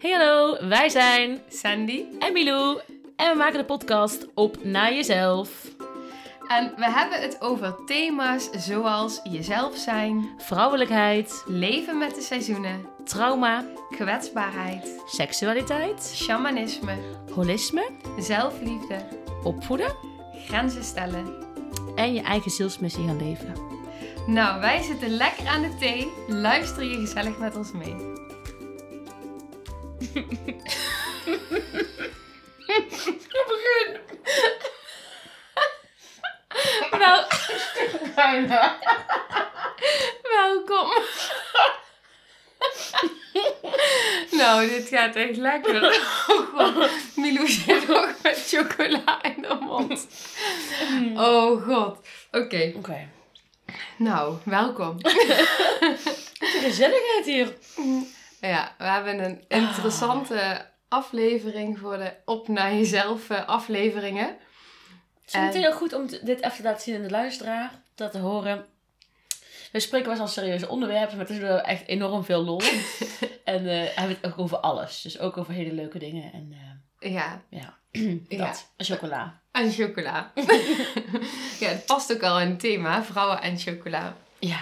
Hey hallo, wij zijn Sandy. en Milou en we maken de podcast Op Naar Jezelf. En we hebben het over thema's zoals jezelf zijn, Vrouwelijkheid, leven met de seizoenen, trauma, kwetsbaarheid, seksualiteit, shamanisme, holisme, zelfliefde, opvoeden grenzen stellen. en je eigen zielsmissie gaan leven. Nou, wij zitten lekker aan de thee. Luister je gezellig met ons mee. Begin. Wel... Welkom. nou, dit gaat echt lekker. Oh god. Milou zit nog met chocola in de mond. Oh god. Oké. Oké. Nou, welkom. De gezelligheid hier. Ja, we hebben een interessante aflevering voor de Op naar jezelf eh, afleveringen. Het is meteen heel goed om dit even te laten zien in de luisteraar, dat te horen. We spreken wel eens serieuze onderwerpen, maar het is wel echt enorm veel lol. en eh hebben het ook over alles. Dus ook over hele leuke dingen en eh, Ja, ja, Ja. dat. Chocola. en chocola. ja, het past ook al in het thema, vrouwen en chocola. Ja.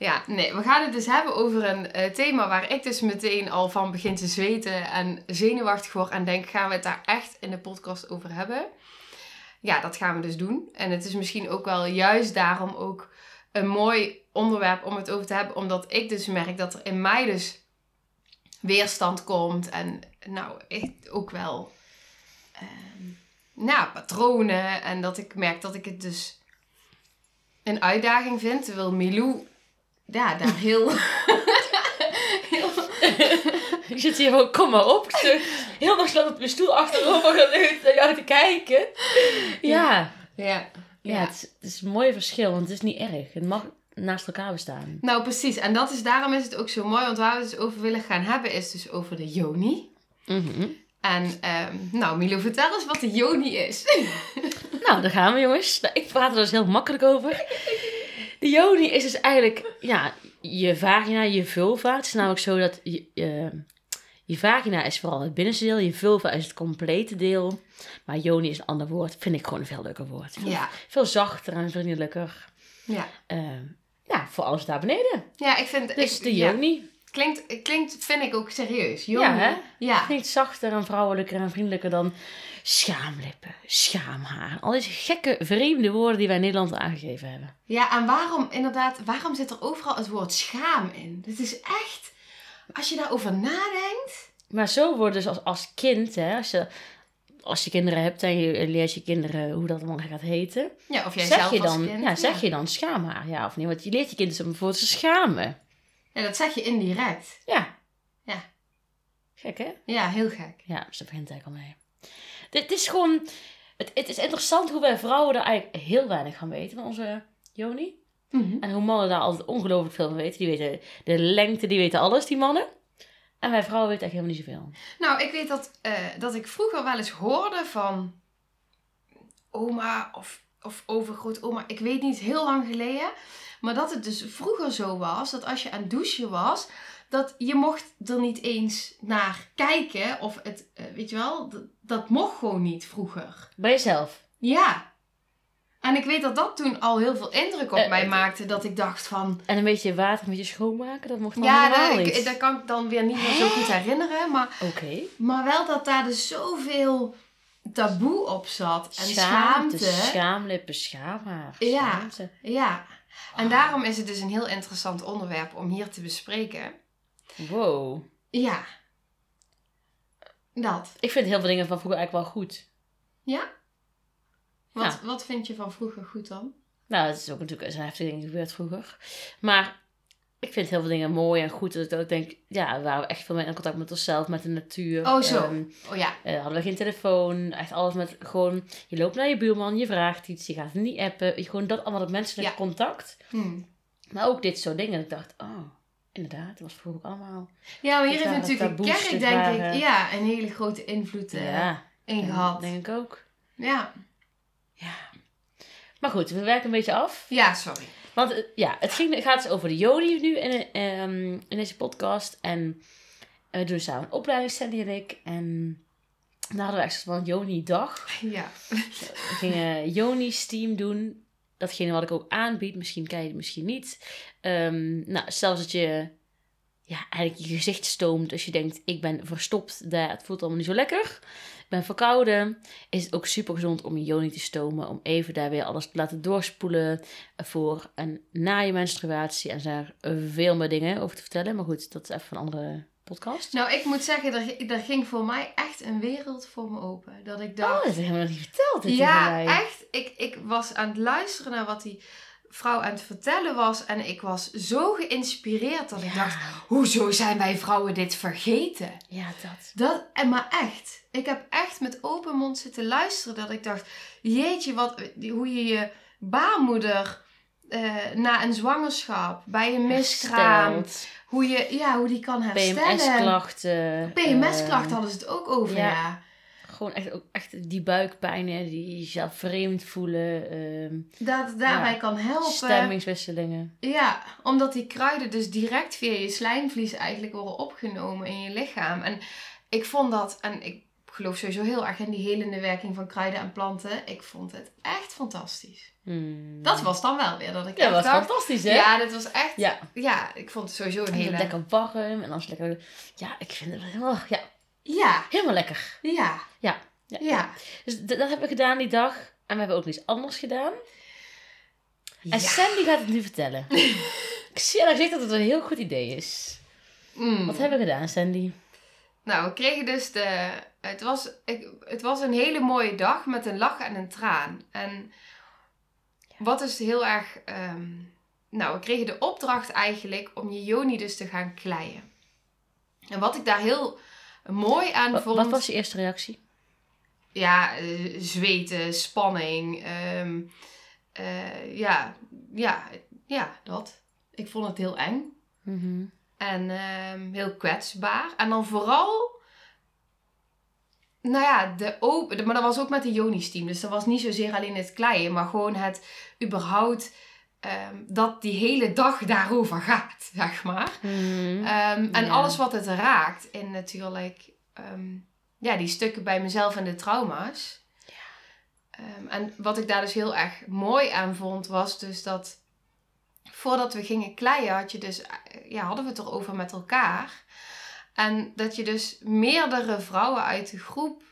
Ja, nee, we gaan het dus hebben over een eh, thema waar ik dus meteen al van begin te zweten en zenuwachtig word en denk, gaan we het daar echt in de podcast over hebben? Ja, dat gaan we dus doen. En het is misschien ook wel juist daarom ook een mooi onderwerp om het over te hebben, omdat ik dus merk dat er in mij dus weerstand komt en nou, echt ook wel nou, patronen en dat ik merk dat ik het dus een uitdaging vind, terwijl Milou ja, daar heel, heel Ik zit hier gewoon, kom maar op. Heel nog op mijn stoel achterover geleund naar jou te kijken. Ja. ja, Ja, het, is, het is een mooi verschil, want het is niet erg. Het mag naast elkaar bestaan. Nou, precies. En dat is, daarom is het ook zo mooi. Want waar we het dus over willen gaan hebben, is dus over de yoni. Mhm. En, ehm, nou, Milo, vertel eens wat de yoni is. Nou, daar gaan we jongens. Nou, ik praat er dus heel makkelijk over. De yoni is dus eigenlijk, ja, je vagina, je vulva. Het is namelijk zo dat je, je, je vagina is vooral het binnenste deel. Je vulva is het complete deel. Maar yoni is een ander woord. Vind ik gewoon een veel leuker woord. Veel, Ja, veel zachter en vriendelijker. ja. Ehm, ja, voor alles daar beneden. Ja, ik vind... Dus ik, de ja, yoni. Klinkt, klinkt, vind ik ook serieus. Yoni. Ja, hè? Ja. Klinkt zachter en vrouwelijker en vriendelijker dan schaamlippen, schaamhaar. Al deze gekke, vreemde woorden die wij in Nederland aangegeven hebben. Ja, en waarom, inderdaad, waarom zit er overal het woord schaam in? Het is echt, als je daarover nadenkt... Maar zo wordt dus als, als kind, hè, als je, als je kinderen hebt en je leert je kinderen hoe dat allemaal gaat heten. Ja, of jij zeg zelf je dan, kind. ja, zeg je dan schaamhaar, ja of niet? Want je leert je kinderen om voor te schamen. Ja, dat zeg je indirect. Ja. Ja. Gek, hè? Ja, heel gek. Ja, dus daar begint eigenlijk al mee. Dit is gewoon... Het, het is interessant hoe wij vrouwen daar eigenlijk heel weinig van weten van onze Joni. Mhm. En hoe mannen daar altijd ongelooflijk veel van weten. Die weten de lengte, die weten alles, die mannen. En wij vrouwen weten echt helemaal niet zoveel. Nou, ik weet dat, eh, dat ik vroeger wel eens hoorde van oma of, of overgrootoma. Ik weet niet, heel lang geleden. Maar dat het dus vroeger zo was, dat als je aan het douchen was, dat je mocht er niet eens naar kijken. Of het, eh, weet je wel, dat, dat mocht gewoon niet vroeger. Bij jezelf. Ja. En ik weet dat dat toen al heel veel indruk op Eh, mij het- maakte. Dat ik dacht van, En een beetje water met je schoonmaken, dat mocht dan ja, helemaal dat, niet. ik, dat kan ik dan weer niet meer zo goed herinneren. Maar Oké. Maar wel dat daar dus zoveel taboe op zat. En Schaamte, schaamte. schaamlippen, schaamhaar. Ja. schaamte. ja. En daarom is het dus een heel interessant onderwerp om hier te bespreken. Wow. Ja. Dat. Ik vind heel veel dingen van vroeger eigenlijk wel goed. Ja? Wat, Ja. wat vind je van vroeger goed dan? Nou, het is ook natuurlijk zijn heftige dingen gebeurd vroeger. Maar ik vind heel veel dingen mooi en goed. Dat ik ook denk, ja, we waren echt veel meer in contact met onszelf, met de natuur. Oh, zo. Ehm, Oh ja. eh, hadden we geen telefoon. Echt alles met gewoon, je loopt naar je buurman, je vraagt iets, je gaat niet appen. Je- Gewoon dat allemaal dat menselijk Ja. contact. Hm. Maar ook dit soort dingen. Ik dacht, oh, inderdaad, dat was vroeger ook allemaal. Ja, maar hier heeft natuurlijk taboes, kerk, denk waren- ik, ja, een hele grote invloed ja, in gehad. denk ik ook. Ja. Ja. Maar goed, we werken een beetje af. ja, sorry. Want eh, ja, het ging, gaat dus over de Jodi nu in, ehm, in deze podcast. En En we doen samen een opleiding, Sandy en ik. En dan hadden we echt van Joni-dag. Ja. We gingen Joni's team doen. Datgene wat ik ook aanbied. Misschien ken je het, misschien niet. Ehm, nou, zelfs dat je ja, eigenlijk je gezicht stoomt. Als je denkt, ik ben verstopt daar. Het voelt allemaal niet zo lekker. Ben verkouden. Is het ook super gezond om je Joni te stomen. Om even daar weer alles te laten doorspoelen. Voor en na je menstruatie. En er veel meer dingen over te vertellen. Maar goed, dat is even een andere podcast. Nou, ik moet zeggen, er, er ging voor mij echt een wereld voor me open. Dat ik Oh, dacht... dat hebben we nog niet verteld. ja, echt. Ik, ik was aan het luisteren naar wat die vrouw aan het vertellen was. En ik was zo geïnspireerd dat ik dacht... Hoezo zijn wij vrouwen dit vergeten? Ja, dat. Dat, en maar echt. Ik heb echt met open mond zitten luisteren. Dat ik dacht, jeetje, wat, hoe je je baarmoeder eh, na een zwangerschap, bij een miskraam, Hersteld. hoe, je, ja, hoe die kan herstellen. PMS-klachten. PMS-klachten eh, hadden ze het ook over, ja. ja. Gewoon echt, ook echt die buikpijnen, die jezelf vreemd voelen. ehm, Dat het daarbij Ja. kan helpen. stemmingswisselingen. Ja, omdat die kruiden dus direct via je slijmvlies eigenlijk worden opgenomen in je lichaam. En ik vond dat, en ik geloof sowieso heel erg in die helende werking van kruiden en planten. Ik vond het echt fantastisch. Hmm. Dat was dan wel weer dat ik ja, echt was dacht... fantastisch, hè? Ja, dit was echt... Ja. Ja. ik vond het sowieso een En hele... lekker warm en het lekker... Ja, ik vind het helemaal, ja, Ja, helemaal lekker. ja, Ja. Ja. ja. Dus dat hebben we gedaan die dag. En we hebben ook iets anders gedaan. Ja. En Sandy gaat het nu vertellen. ik zie haar dat het een heel goed idee is. Mm. Wat hebben we gedaan, Sandy? Nou, we kregen dus de... Het was, ik, het was een hele mooie dag met een lach en een traan. En wat is heel erg... ehm, nou, we kregen de opdracht eigenlijk om je joni dus te gaan kleien. En wat ik daar heel mooi aan Wa- vond... Wat was je eerste reactie? Ja, eh, zweten, spanning. ehm, eh, ja, ja, ja, dat. Ik vond het heel eng. Mhm. En ehm, heel kwetsbaar. En dan vooral, nou ja, de open. Maar dat was ook met de Jonis team. Dus dat was niet zozeer alleen het kleien, maar gewoon het überhaupt ehm, dat die hele dag daarover gaat, zeg maar. Mhm. Ehm, en alles wat het raakt in natuurlijk, ehm, ja, die stukken bij mezelf en de trauma's. En wat ik daar dus heel erg mooi aan vond, was dus dat voordat we gingen kleien, had je dus, eh, ja, hadden we het erover met elkaar. En dat je dus meerdere vrouwen uit de groep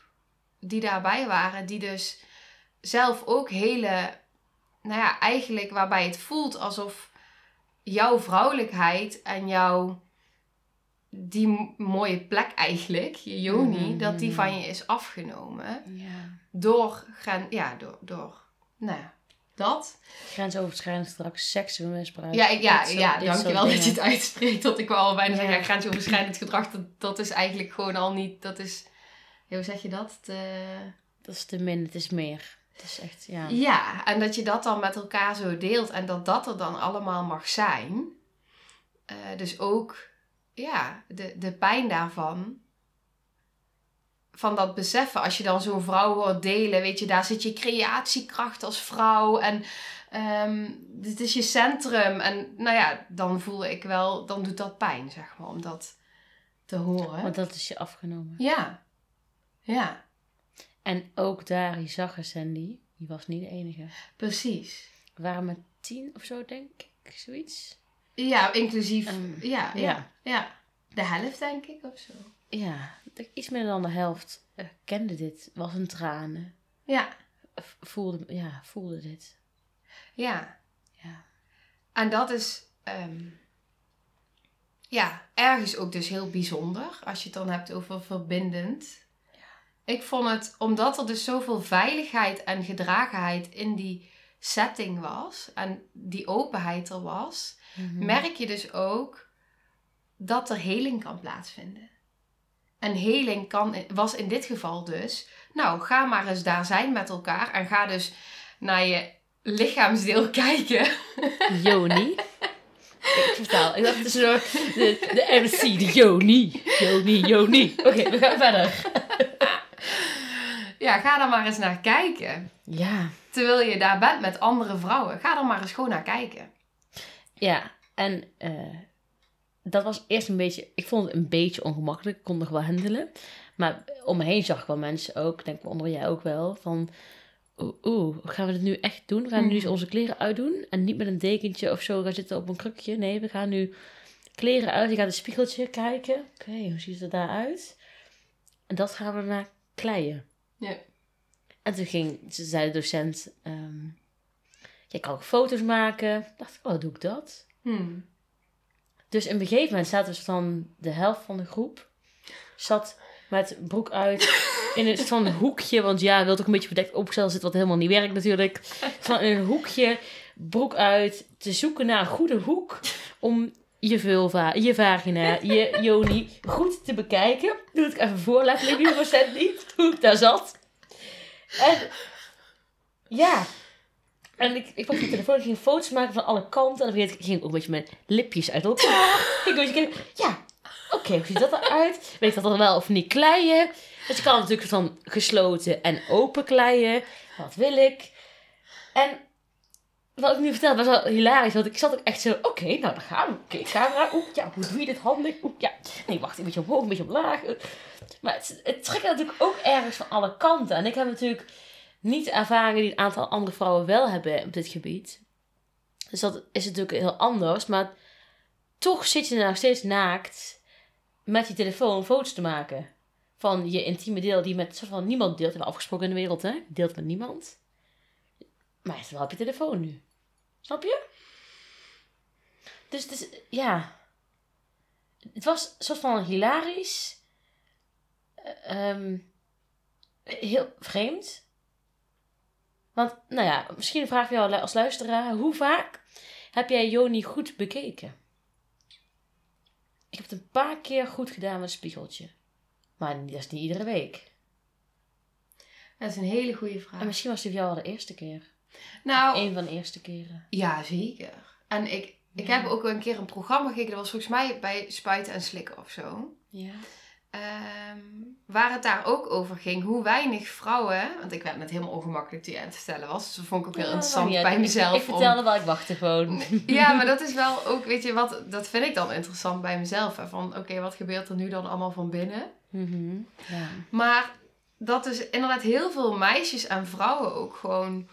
die daarbij waren, die dus zelf ook hele, nou ja, eigenlijk waarbij het voelt alsof jouw vrouwelijkheid en jouw die mooie plek eigenlijk, je joni, Mhm. dat die van je is afgenomen Ja. door, gaan, ja, door, door, nou ja, dat. Grensoverschrijdend straks seksueel misbruik. Ja, ja, soort- ja dankjewel dat je het uitspreekt. Dat ik wel al bijna Ja. zeg, ja, grensoverschrijdend gedrag, dat, dat is eigenlijk gewoon al niet, dat is, hoe zeg je dat? De- Dat is te min, het is meer. Is echt, ja. Ja, en dat je dat dan met elkaar zo deelt en dat dat er dan allemaal mag zijn. Eh, dus ook, ja, de, de pijn daarvan. Van dat beseffen, als je dan zo'n vrouw hoort delen, weet je, daar zit je creatiekracht als vrouw en ehm, dit is je centrum. En nou ja, dan voel ik wel, dan doet dat pijn, zeg maar, om dat te horen. Want dat is je afgenomen. Ja, ja, En ook daar, je zag er Sandy, die was niet de enige. precies. We waren met tien of zo, denk ik, zoiets. Ja, inclusief, Ehm, ja, ja, ja. ja. De helft denk ik of zo. Ja, iets meer dan de helft eh, kende dit, was een tranen. Ja, Voelde, ja, voelde dit. ja. Ja. En dat is, ehm, ja, ergens ook dus heel bijzonder. Als je het dan hebt over verbindend. Ik vond het, omdat er dus zoveel veiligheid en gedragenheid in die setting was. En die openheid er was. Mhm. merk je dus ook dat er heling kan plaatsvinden. En heling kan, was in dit geval dus, nou ga maar eens daar zijn met elkaar en ga dus naar je lichaamsdeel kijken. Joni. Ik vertaal. Ik dacht zo de, de MC, de Joni. Joni, Joni. Oké, we gaan verder. Ja, ga daar maar eens naar kijken. Ja. Terwijl je daar bent met andere vrouwen, ga er maar eens gewoon naar kijken. Ja, en eh, dat was eerst een beetje, ik vond het een beetje ongemakkelijk. Ik kon nog wel handelen. Maar om me heen zag ik wel mensen ook, denk ik onder jij ook wel, van oeh, oeh, gaan we dit nu echt doen? We gaan nu eens onze kleren uitdoen en niet met een dekentje of zo gaan zitten op een krukje. Nee, we gaan nu kleren uit. Je gaat een spiegeltje kijken. Oké, hoe ziet het eruit? En dat gaan we naar kleien. Ja. En toen ging, ze zei de docent, ehm jij kan ook foto's maken. dacht ik, oh, doe ik dat? Hmm. Dus in een gegeven moment zaten dus dan de helft van de groep zat met broek uit in een soort van hoekje. Want ja, wil ook een beetje verdekt opgesteld zitten, wat helemaal niet werkt natuurlijk. Van in een hoekje, broek uit, te zoeken naar een goede hoek om je vulva, je vagina, je joni goed te bekijken. Doe het even voor, letterlijk 100% niet, hoe ik daar zat. En ja, en ik, ik pakte mijn telefoon, ik ging foto's maken van alle kanten. En dan ging ik ging ook een beetje mijn lipjes uit elkaar. ik een beetje kijken, ja, oké, hoe ziet dat eruit? Weet dat dan wel of niet kleien? Dus je kan natuurlijk van gesloten en open kleien. Wat wil ik? En wat ik nu vertel was wel hilarisch. Want ik zat ook echt zo, oké, nou dan gaan we. Oké, camera. Oeh, ja, hoe doe je dit handig? Oeh, ja. Nee, wacht, een beetje omhoog, een beetje omlaag. Maar het, het trekt natuurlijk ook ergens van alle kanten. En ik heb natuurlijk niet de ervaringen die een aantal andere vrouwen wel hebben op dit gebied. Dus dat is natuurlijk heel anders. Maar toch zit je nog steeds naakt met je telefoon foto's te maken. Van je intieme deel die met soort van niemand deelt. En afgesproken in de wereld, hè? Deelt met niemand. Maar wel op je telefoon nu. Snap je? Dus, dus ja. Het was een soort van hilarisch. eh, ehm, heel vreemd. Want, nou ja, misschien vraag je jou als luisteraar: hoe vaak heb jij Joni goed bekeken? Ik heb het een paar keer goed gedaan met een spiegeltje. Maar dat is niet iedere week. Dat is een hele goede vraag. En misschien was het voor jou al de eerste keer. Nou, Een van de eerste keren. ja, zeker. En ik, ik Ja. heb ook een keer een programma gekeken. Dat was volgens mij bij Spuiten en Slikken of zo. Ja. Ehm, waar het daar ook over ging. Hoe weinig vrouwen... Want ik werd net helemaal ongemakkelijk die aan het vertellen was. Dus dat vond ik ook heel interessant Ja, bij ik- mezelf. Ik, om- vertelde wel, ik wachtte gewoon. Ja, maar dat is wel ook, weet je wat, dat vind ik dan interessant bij mezelf. Hè? Van, oké, wat gebeurt er nu dan allemaal van binnen? Mhm, ja. Maar dat is inderdaad heel veel meisjes en vrouwen ook gewoon,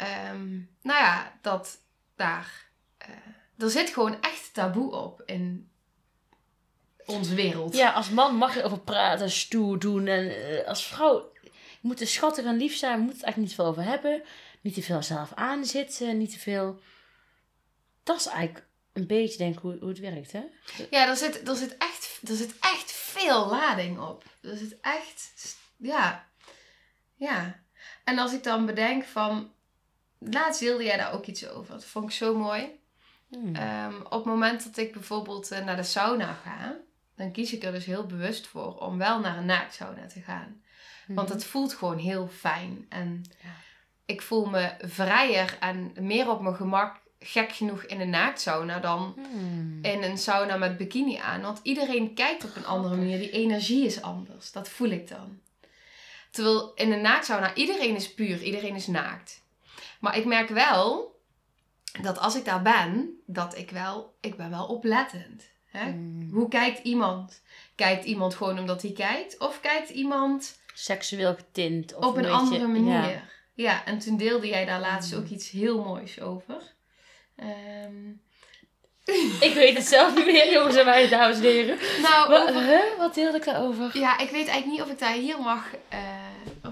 ehm, nou ja, dat daar, eh, er zit gewoon echt taboe op in onze wereld. ja, als man mag je over praten, stoer doen. En eh, als vrouw je moet er schattig en lief zijn. Je moet het eigenlijk niet veel over hebben. Niet te veel zelf aanzitten. Niet te veel... Dat is eigenlijk een beetje, denk ik, hoe, hoe het werkt, hè? Ja, er zit, er, zit echt, er zit echt veel lading op. Er zit echt, ja, ja. En als ik dan bedenk van, laatst deelde jij daar ook iets over. Dat vond ik zo mooi. Hmm. Ehm, op het moment dat ik bijvoorbeeld eh, naar de sauna ga, dan kies ik er dus heel bewust voor om wel naar een naaktsauna te gaan. Want Mhm. het voelt gewoon heel fijn. En Ja. ik voel me vrijer en meer op mijn gemak, gek genoeg, in een naaktsauna dan Hmm. in een sauna met bikini aan. Want iedereen kijkt op een andere manier. Die energie is anders. Dat voel ik dan. Terwijl in een naaktsauna, iedereen is puur. Iedereen is naakt. Maar ik merk wel dat als ik daar ben, dat ik wel, ik ben wel oplettend. Hè? Hmm. Hoe kijkt iemand? Kijkt iemand gewoon omdat hij kijkt? Of kijkt iemand Seksueel getint. Of op een, beetje- andere manier? ja. Ja. en toen deelde jij daar laatst Mm. ook iets heel moois over. Ehm, Ik weet het zelf niet meer, jongens en meiden, dames en heren. nou, Wat, over- huh? Wat deelde ik daarover? Ja, ik weet eigenlijk niet of ik daar hier mag. eh,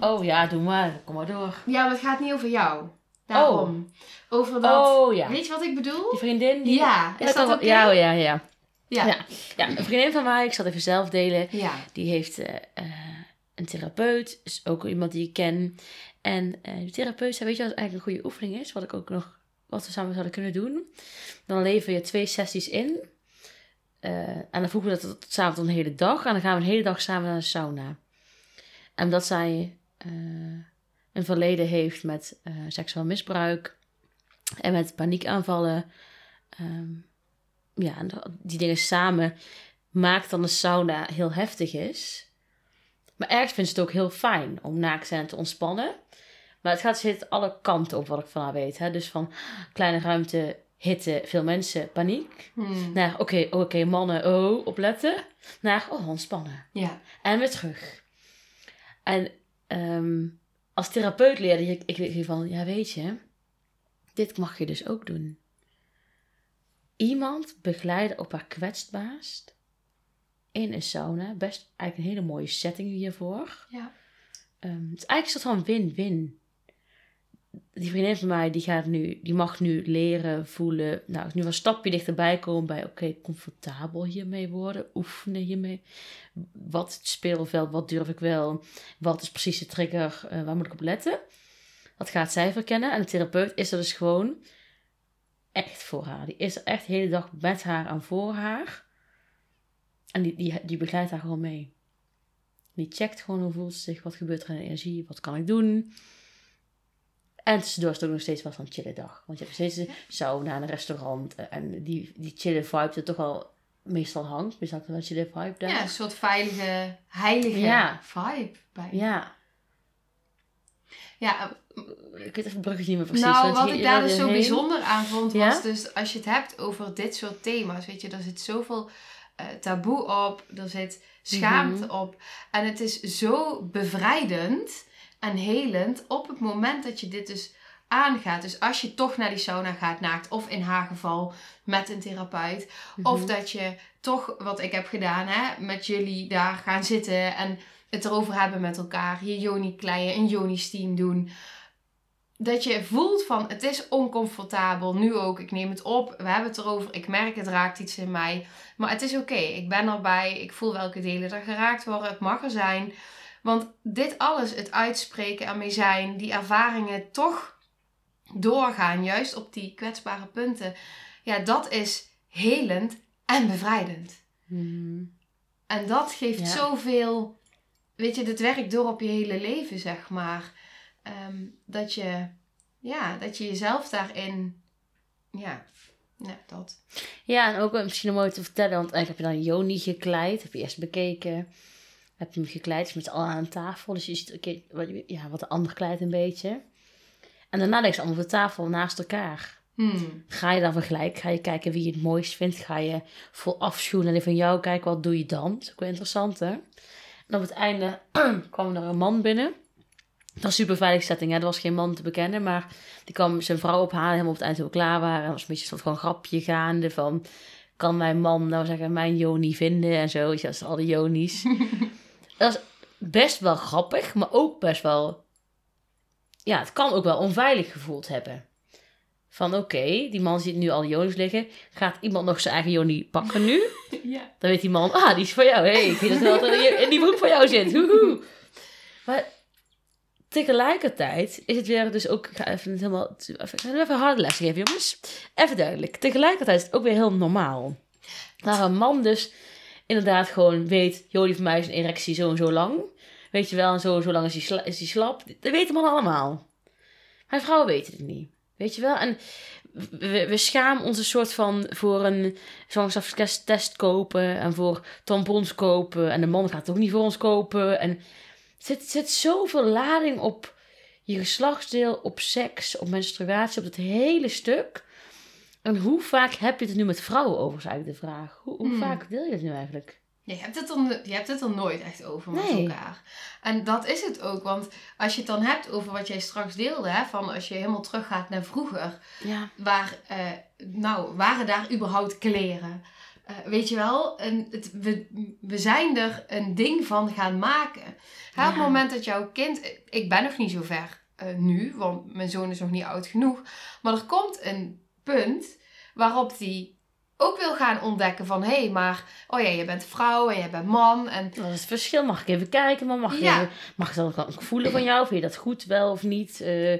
Oh ja, doe maar. Kom maar door. Ja, maar het gaat niet over jou. Daarom. Over dat. Oh ja. Weet je wat ik bedoel? Die vriendin die... Ja, is dat dat Ja, oh, ja, ja. Ja. Ja. Ja, een vriendin van mij, ik zal het even zelf delen. Ja. Die heeft eh, eh, een therapeut, is ook iemand die ik ken. En eh die therapeut zei, weet je wat eigenlijk een goede oefening is? Wat ik ook nog, wat we samen zouden kunnen doen. Dan lever je twee sessies in. Eh, en dan voegen we dat tot, tot een hele dag. En dan gaan we een hele dag samen naar de sauna. En omdat zij eh, een verleden heeft met eh, seksueel misbruik en met paniekaanvallen. ehm, ja, en die dingen samen maakt dan de sauna heel heftig is. Maar ergens vindt ze het ook heel fijn om naakt te zijn te ontspannen. Maar het gaat zit alle kanten op wat ik van haar weet. Hè? Dus van kleine ruimte hitte, veel mensen, paniek. Hmm. Naar, oké, oké, mannen, oh, opletten. Naar, oh, ontspannen. Ja. En weer terug. En ehm, als therapeut leerde ik, ik weet van, ja weet je, dit mag je dus ook doen. Iemand begeleiden op haar kwetsbaarst in een sauna. Best eigenlijk een hele mooie setting hiervoor. Ja. Ehm, het is eigenlijk een soort van win-win. Die vriendin van mij, die, gaat nu, die mag nu leren, voelen. Nou, nu een stapje dichterbij komen bij, oké, comfortabel hiermee worden. Oefenen hiermee. Wat het speelveld, wat durf ik wel? Wat is precies de trigger? eh, waar moet ik op letten? Dat gaat zij verkennen. En de therapeut is er dus gewoon echt voor haar. Die is er echt de hele dag met haar en voor haar. En die, die, die begeleidt haar gewoon mee. Die checkt gewoon hoe voelt ze zich, wat gebeurt er in de energie, wat kan ik doen. En tussendoor is het ook nog steeds wel van chille dag. Want je hebt steeds een sauna en een restaurant. eh, En die, die chille vibe die toch wel meestal hangt. Meestal wel een chille vibe daar. ja, een soort veilige, heilige Ja. vibe bij. Ja. Ja, Ik weet even het bruggetje niet meer precies. nou, wat ik daar dus zo heen- bijzonder aan vond, Ja? was dus als je het hebt over dit soort thema's, weet je, er zit zoveel eh, taboe op, er zit schaamte Mhm. op. En het is zo bevrijdend en helend op het moment dat je dit dus aangaat. Dus als je toch naar die sauna gaat, naakt, of in haar geval met een therapeut, of Mhm. dat je toch, wat ik heb gedaan, hè, met jullie daar gaan zitten en het erover hebben met elkaar. Je Joni kleien, een Joni steam doen. Dat je voelt van het is oncomfortabel. Nu ook, ik neem het op, we hebben het erover. Ik merk het raakt iets in mij. Maar het is oké, ik ben erbij. Ik voel welke delen er geraakt worden. Het mag er zijn. Want dit alles, het uitspreken ermee zijn, die ervaringen toch doorgaan, juist op die kwetsbare punten. Ja, dat is helend en bevrijdend. Mhm. En dat geeft Ja. zoveel, weet je, dit werkt door op je hele leven, zeg maar. Ehm, dat je, ja, dat je jezelf daarin, ja, ja, dat. Ja, en ook wel misschien om mooi te vertellen, want eigenlijk heb je dan Joni gekleid, heb je eerst bekeken, heb je hem gekleid, is met z'n allen aan tafel, dus je ziet oké, wat, ja, wat de ander kleidt een beetje. En daarna leggen ze allemaal op de tafel naast elkaar. Hmm. Ga je dan vergelijken, ga je kijken wie je het mooist vindt, ga je vol afschuwen die van jou kijken, wat doe je dan? Dat is ook wel interessant, hè? En op het einde kwam er een man binnen. Dat was een super veilige setting, hè? Er was geen man te bekennen, maar die kwam zijn vrouw ophalen, helemaal op het eind toen we klaar waren. En er was een beetje een soort van grapje gaande van, kan mijn man nou zeggen, mijn Joni vinden en zo. Je, dat is al die Joni's. dat is best wel grappig, maar ook best wel, ja, het kan ook wel onveilig gevoeld hebben. Van oké, die man ziet nu al die Joni's liggen. Gaat iemand nog zijn eigen Joni pakken nu? Ja. Dan weet die man, ah, die is voor jou. Hé, hey, ik weet dat wel dat er in die broek voor jou zit. Woehoe. Maar tegelijkertijd is het weer dus ook... Ik ga even het helemaal... Even, even een harde les geven, jongens. Even duidelijk. Tegelijkertijd is het ook weer heel normaal. Dat een man dus inderdaad gewoon weet... joh, die van mij is een erectie zo en zo lang. Weet je wel, en zo en zo lang is die, sla, slap. Dat weten mannen allemaal. Maar vrouwen weten het niet. Weet je wel? En we, schamen ons een soort van voor een zwangerschapstest kopen en voor tampons kopen. En de man gaat het ook niet voor ons kopen. En er zit, zit zoveel lading op je geslachtsdeel, op seks, op menstruatie, op het hele stuk. En hoe vaak heb je het nu met vrouwen over, is eigenlijk de vraag. Hoe, hoe Hmm. vaak deel je het nu eigenlijk? Je hebt, het er, je hebt het er nooit echt over met Nee. elkaar. En dat is het ook. Want als je het dan hebt over wat jij straks deelde, hè, van als je helemaal teruggaat naar vroeger, Ja. waar, eh, nou, waren daar überhaupt kleren? Eh, weet je wel, en het, we, we zijn er een ding van gaan maken. Hè, Op het moment dat jouw kind, ik ben nog niet zo ver eh, nu, want mijn zoon is nog niet oud genoeg, maar er komt een punt waarop die ook wil gaan ontdekken van, hé, hey, maar, oh ja, je bent vrouw en je bent man en Wat is het verschil? Mag ik even kijken? Maar mag, Ja. je, mag ik dan ook voelen van jou? Vind je dat goed wel of niet? Eh,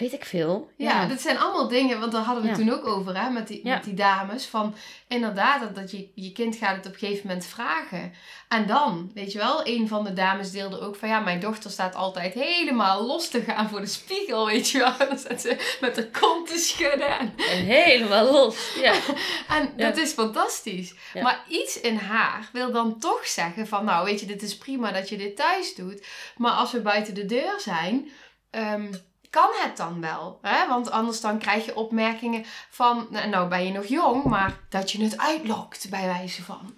weet ik veel. Ja, dit zijn allemaal dingen, want daar hadden we Ja. toen ook over hè, met, die, Ja. met die dames. Van inderdaad, dat, dat je, je kind gaat het op een gegeven moment vragen. En dan, weet je wel, een van de dames deelde ook van ja, mijn dochter staat altijd helemaal los te gaan voor de spiegel, weet je wel. Dan staat ze met haar kont te schudden. En, En helemaal los. Ja. en dat is fantastisch. Maar iets in haar wil dan toch zeggen van nou, weet je, dit is prima dat je dit thuis doet. Maar als we buiten de deur zijn, ehm, kan het dan wel? Hè? Want anders dan krijg je opmerkingen van, nou, nou ben je nog jong, maar dat je het uitlokt bij wijze van.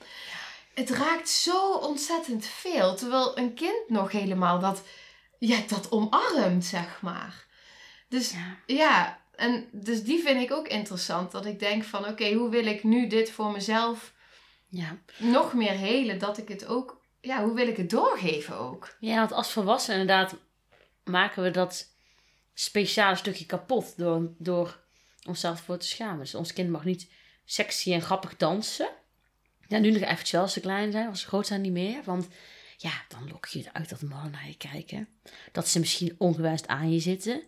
Het raakt zo ontzettend veel, terwijl een kind nog helemaal dat, ja, dat omarmt, zeg maar. Dus Ja. ja, en dus die vind ik ook interessant. Dat ik denk van, oké, hoe wil ik nu dit voor mezelf Ja. nog meer helen? Dat ik het ook, ja, hoe wil ik het doorgeven ook? ja, want als volwassenen inderdaad maken we dat speciale stukje kapot door, door onszelf voor te schamen. Dus ons kind mag niet sexy en grappig dansen. Ja, nu nog eventjes wel als ze klein zijn, als ze groot zijn niet meer. Want ja, dan lok je het uit dat mannen naar je kijken. Dat ze misschien ongewenst aan je zitten.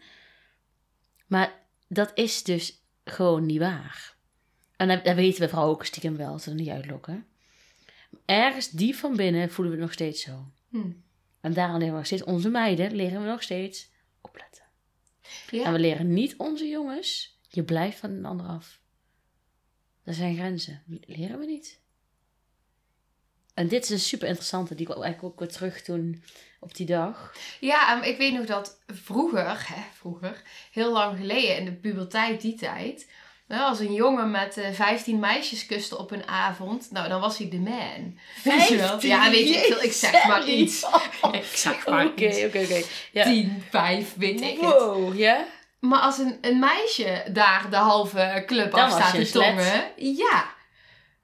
Maar dat is dus gewoon niet waar. En dat, dat weten we vooral ook stiekem wel, ze er niet uitlokken. Ergens diep van binnen voelen we het nog steeds zo. Hm. En daarom leren we nog steeds onze meiden, leren we nog steeds opletten. Ja. En we leren niet onze jongens, je blijft van een ander af. Er zijn grenzen. Leren we niet. En dit is een super interessante, die ik eigenlijk ook weer terug toen op die dag. Ja, ik weet nog dat vroeger, hè, vroeger, heel lang geleden in de puberteit, die tijd, als een jongen met eh 15 meisjes kuste op een avond, nou dan was hij de man. Weet je wel? Ja, weet je, ik, wil- ik zeg maar iets. Ik zeg maar Oké, iets. oké, oké. Ja. 10, 5, weet ik het. Wow, ja? Maar als een, een meisje daar de halve club Dan af staat te tongen, ja.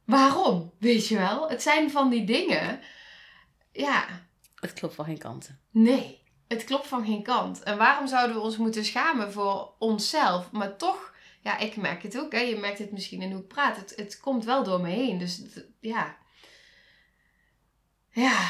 Waarom? Weet je wel? Het zijn van die dingen. Ja, Het klopt van geen kanten. Nee, het klopt van geen kant. En waarom zouden we ons moeten schamen voor onszelf? Maar toch, ja, ik merk het ook. Hè? Je merkt het misschien in hoe ik praat. Het, het komt wel door me heen. Dus het- ja. Ja.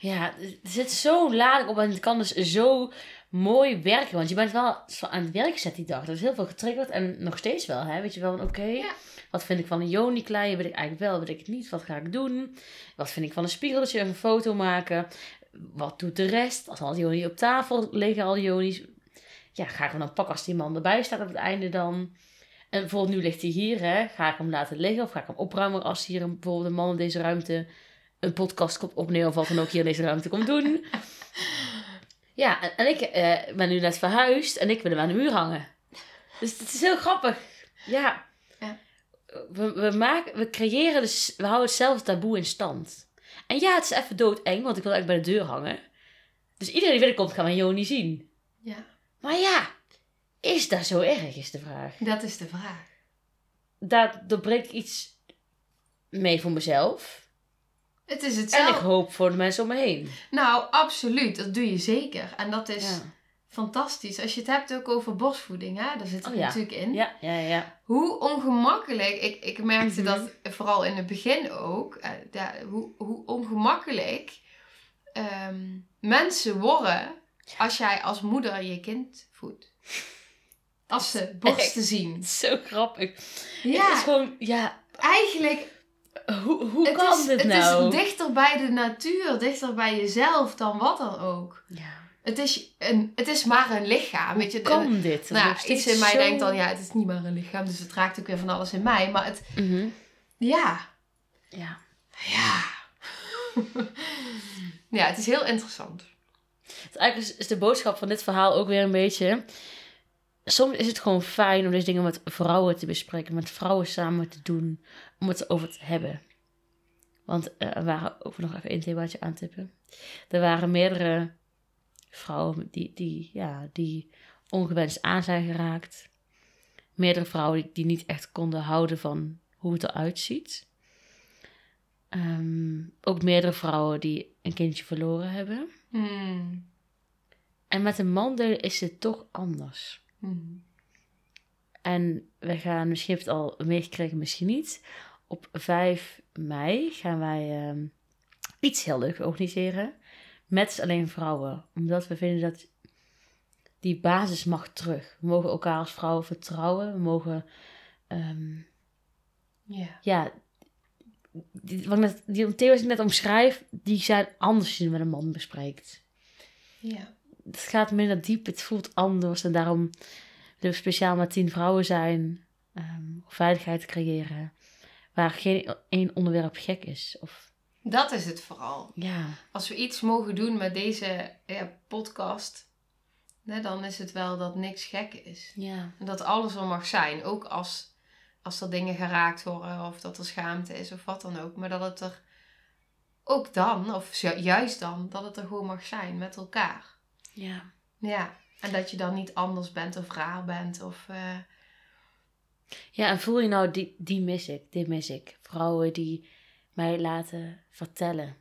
Ja, er zit zo lading op en het kan dus zo mooi werken. Want je bent wel aan het werk gezet die dag. Er is heel veel getriggerd en nog steeds wel. Hè? Weet je wel, van, oké, Ja. wat vind ik van een Joni-klei? Weet ik eigenlijk wel, weet ik het niet. Wat ga ik doen? Wat vind ik van een spiegeltje? Een foto maken? Wat doet de rest? Als al die Joni op tafel liggen, al die Joni's. Ja, ga ik hem dan pakken als die man erbij staat op het einde dan? En bijvoorbeeld nu ligt hij hier, hè? Ga ik hem laten liggen of ga ik hem opruimen als hier een, bijvoorbeeld een man in deze ruimte een podcast komt opnemen of wat dan ook hier in deze ruimte komt doen. Ja, en, en ik eh, ben nu net verhuisd en ik wil hem aan de muur hangen. Dus het is heel grappig. Ja. Ja. We, we, maken, we creëren dus, we houden hetzelfde taboe in stand. En ja, het is even doodeng, want ik wil eigenlijk bij de deur hangen. Dus iedereen die binnenkomt, gaat mijn Joni zien. ja, Maar ja, is dat zo erg, is de vraag. dat is de vraag. Daar doorbreek ik iets mee voor mezelf. Het is En ik hetzelfde. hoop voor de mensen om me heen. Nou, absoluut. Dat doe je zeker. En dat is Ja. fantastisch. Als je het hebt ook over borstvoeding, hè? daar zit er Oh ja. natuurlijk in. Ja, ja, ja. Hoe ongemakkelijk, ik, ik merkte Mhm. dat vooral in het begin ook, eh, ja, hoe, hoe ongemakkelijk ehm, mensen worden als jij als moeder je kind voedt. Als ze borsten zien. Het is zo grappig. Het is Ja, gewoon, ja, eigenlijk, hoe, hoe het, kan is, dit het nou? is dichter bij de natuur, dichter bij jezelf dan wat dan ook. Ja, Het is, een, het is maar een lichaam, weet je. kan dit? Nou, iets in mij zo- denkt dan, ja, het is niet maar een lichaam, dus het raakt ook weer van alles in mij. Maar het, Mhm. ja, Ja. Ja. ja, het is heel interessant. Eigenlijk is, is de boodschap van dit verhaal ook weer een beetje... Soms is het gewoon fijn om deze dingen met vrouwen te bespreken. Met vrouwen samen te doen. Om het over te hebben. Want eh, er waren ook nog even één themaatje aantippen. Er waren meerdere vrouwen die, die, ja, die ongewenst aan zijn geraakt. Meerdere vrouwen die, die niet echt konden houden van hoe het eruit ziet. Ehm, ook meerdere vrouwen die een kindje verloren hebben. Hmm. En met een man delen is het toch anders. Hmm. En we gaan, misschien heb je het al meegekregen, misschien niet. Op 5 mei gaan wij ehm, iets heel leuks organiseren. Met alleen vrouwen. Omdat we vinden dat die basis mag terug. We mogen elkaar als vrouwen vertrouwen. We mogen, ehm, Ja. ja, die, wat ik net, die Theo ik net omschrijf, die zijn anders je met een man bespreekt. Ja. Het gaat minder diep, het voelt anders. En daarom willen we speciaal met tien vrouwen zijn. om veiligheid creëren. Waar geen één onderwerp gek is. Of Dat is het vooral. ja, Als we iets mogen doen met deze ja, podcast, dan is het wel dat niks gek is. Ja. En dat alles er mag zijn. Ook als, als er dingen geraakt worden of dat er schaamte is of wat dan ook. Maar dat het er ook dan, of ju- juist dan, dat het er gewoon mag zijn met elkaar. Ja. Ja. En dat je dan niet anders bent of raar bent of... eh, Ja, en voel je nou, die, die mis ik, dit mis ik. Vrouwen die mij laten vertellen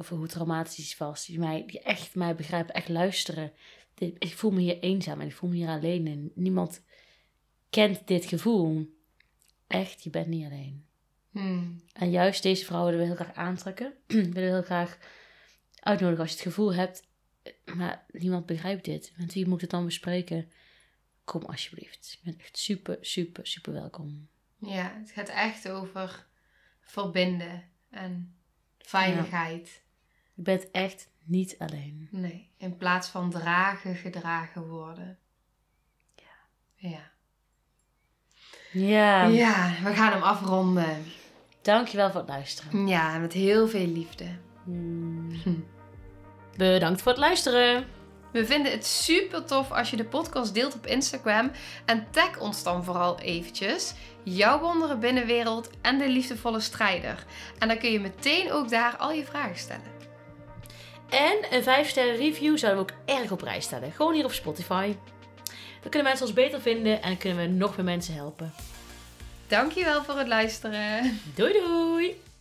over hoe traumatisch iets was. Die, mij, die echt mij begrijpen, echt luisteren. Dit- Ik voel me hier eenzaam en ik voel me hier alleen. En niemand kent dit gevoel. Echt, je bent niet alleen. hmm, En juist deze vrouwen willen we heel graag aantrekken. willen we heel graag uitnodigen als je het gevoel hebt. Maar niemand begrijpt dit. Met wie moet ik het dan bespreken? Kom alsjeblieft. Je bent echt super, super, super welkom. Ja, het gaat echt over verbinden en veiligheid. Je bent echt niet alleen. Nee, in plaats van dragen, gedragen worden. Ja. Ja. Ja. Ja, we gaan hem afronden. Dankjewel voor het luisteren. Ja, met heel veel liefde. Hmm. Bedankt voor het luisteren. We vinden het super tof als je de podcast deelt op Instagram. En tag ons dan vooral eventjes. Jouw wondere binnenwereld en de liefdevolle strijder. En dan kun je meteen ook daar al je vragen stellen. En een 5 sterren review zouden we ook erg op prijs stellen. Gewoon hier op Spotify. Dan kunnen mensen ons beter vinden en kunnen we nog meer mensen helpen. Dankjewel voor het luisteren. Doei doei!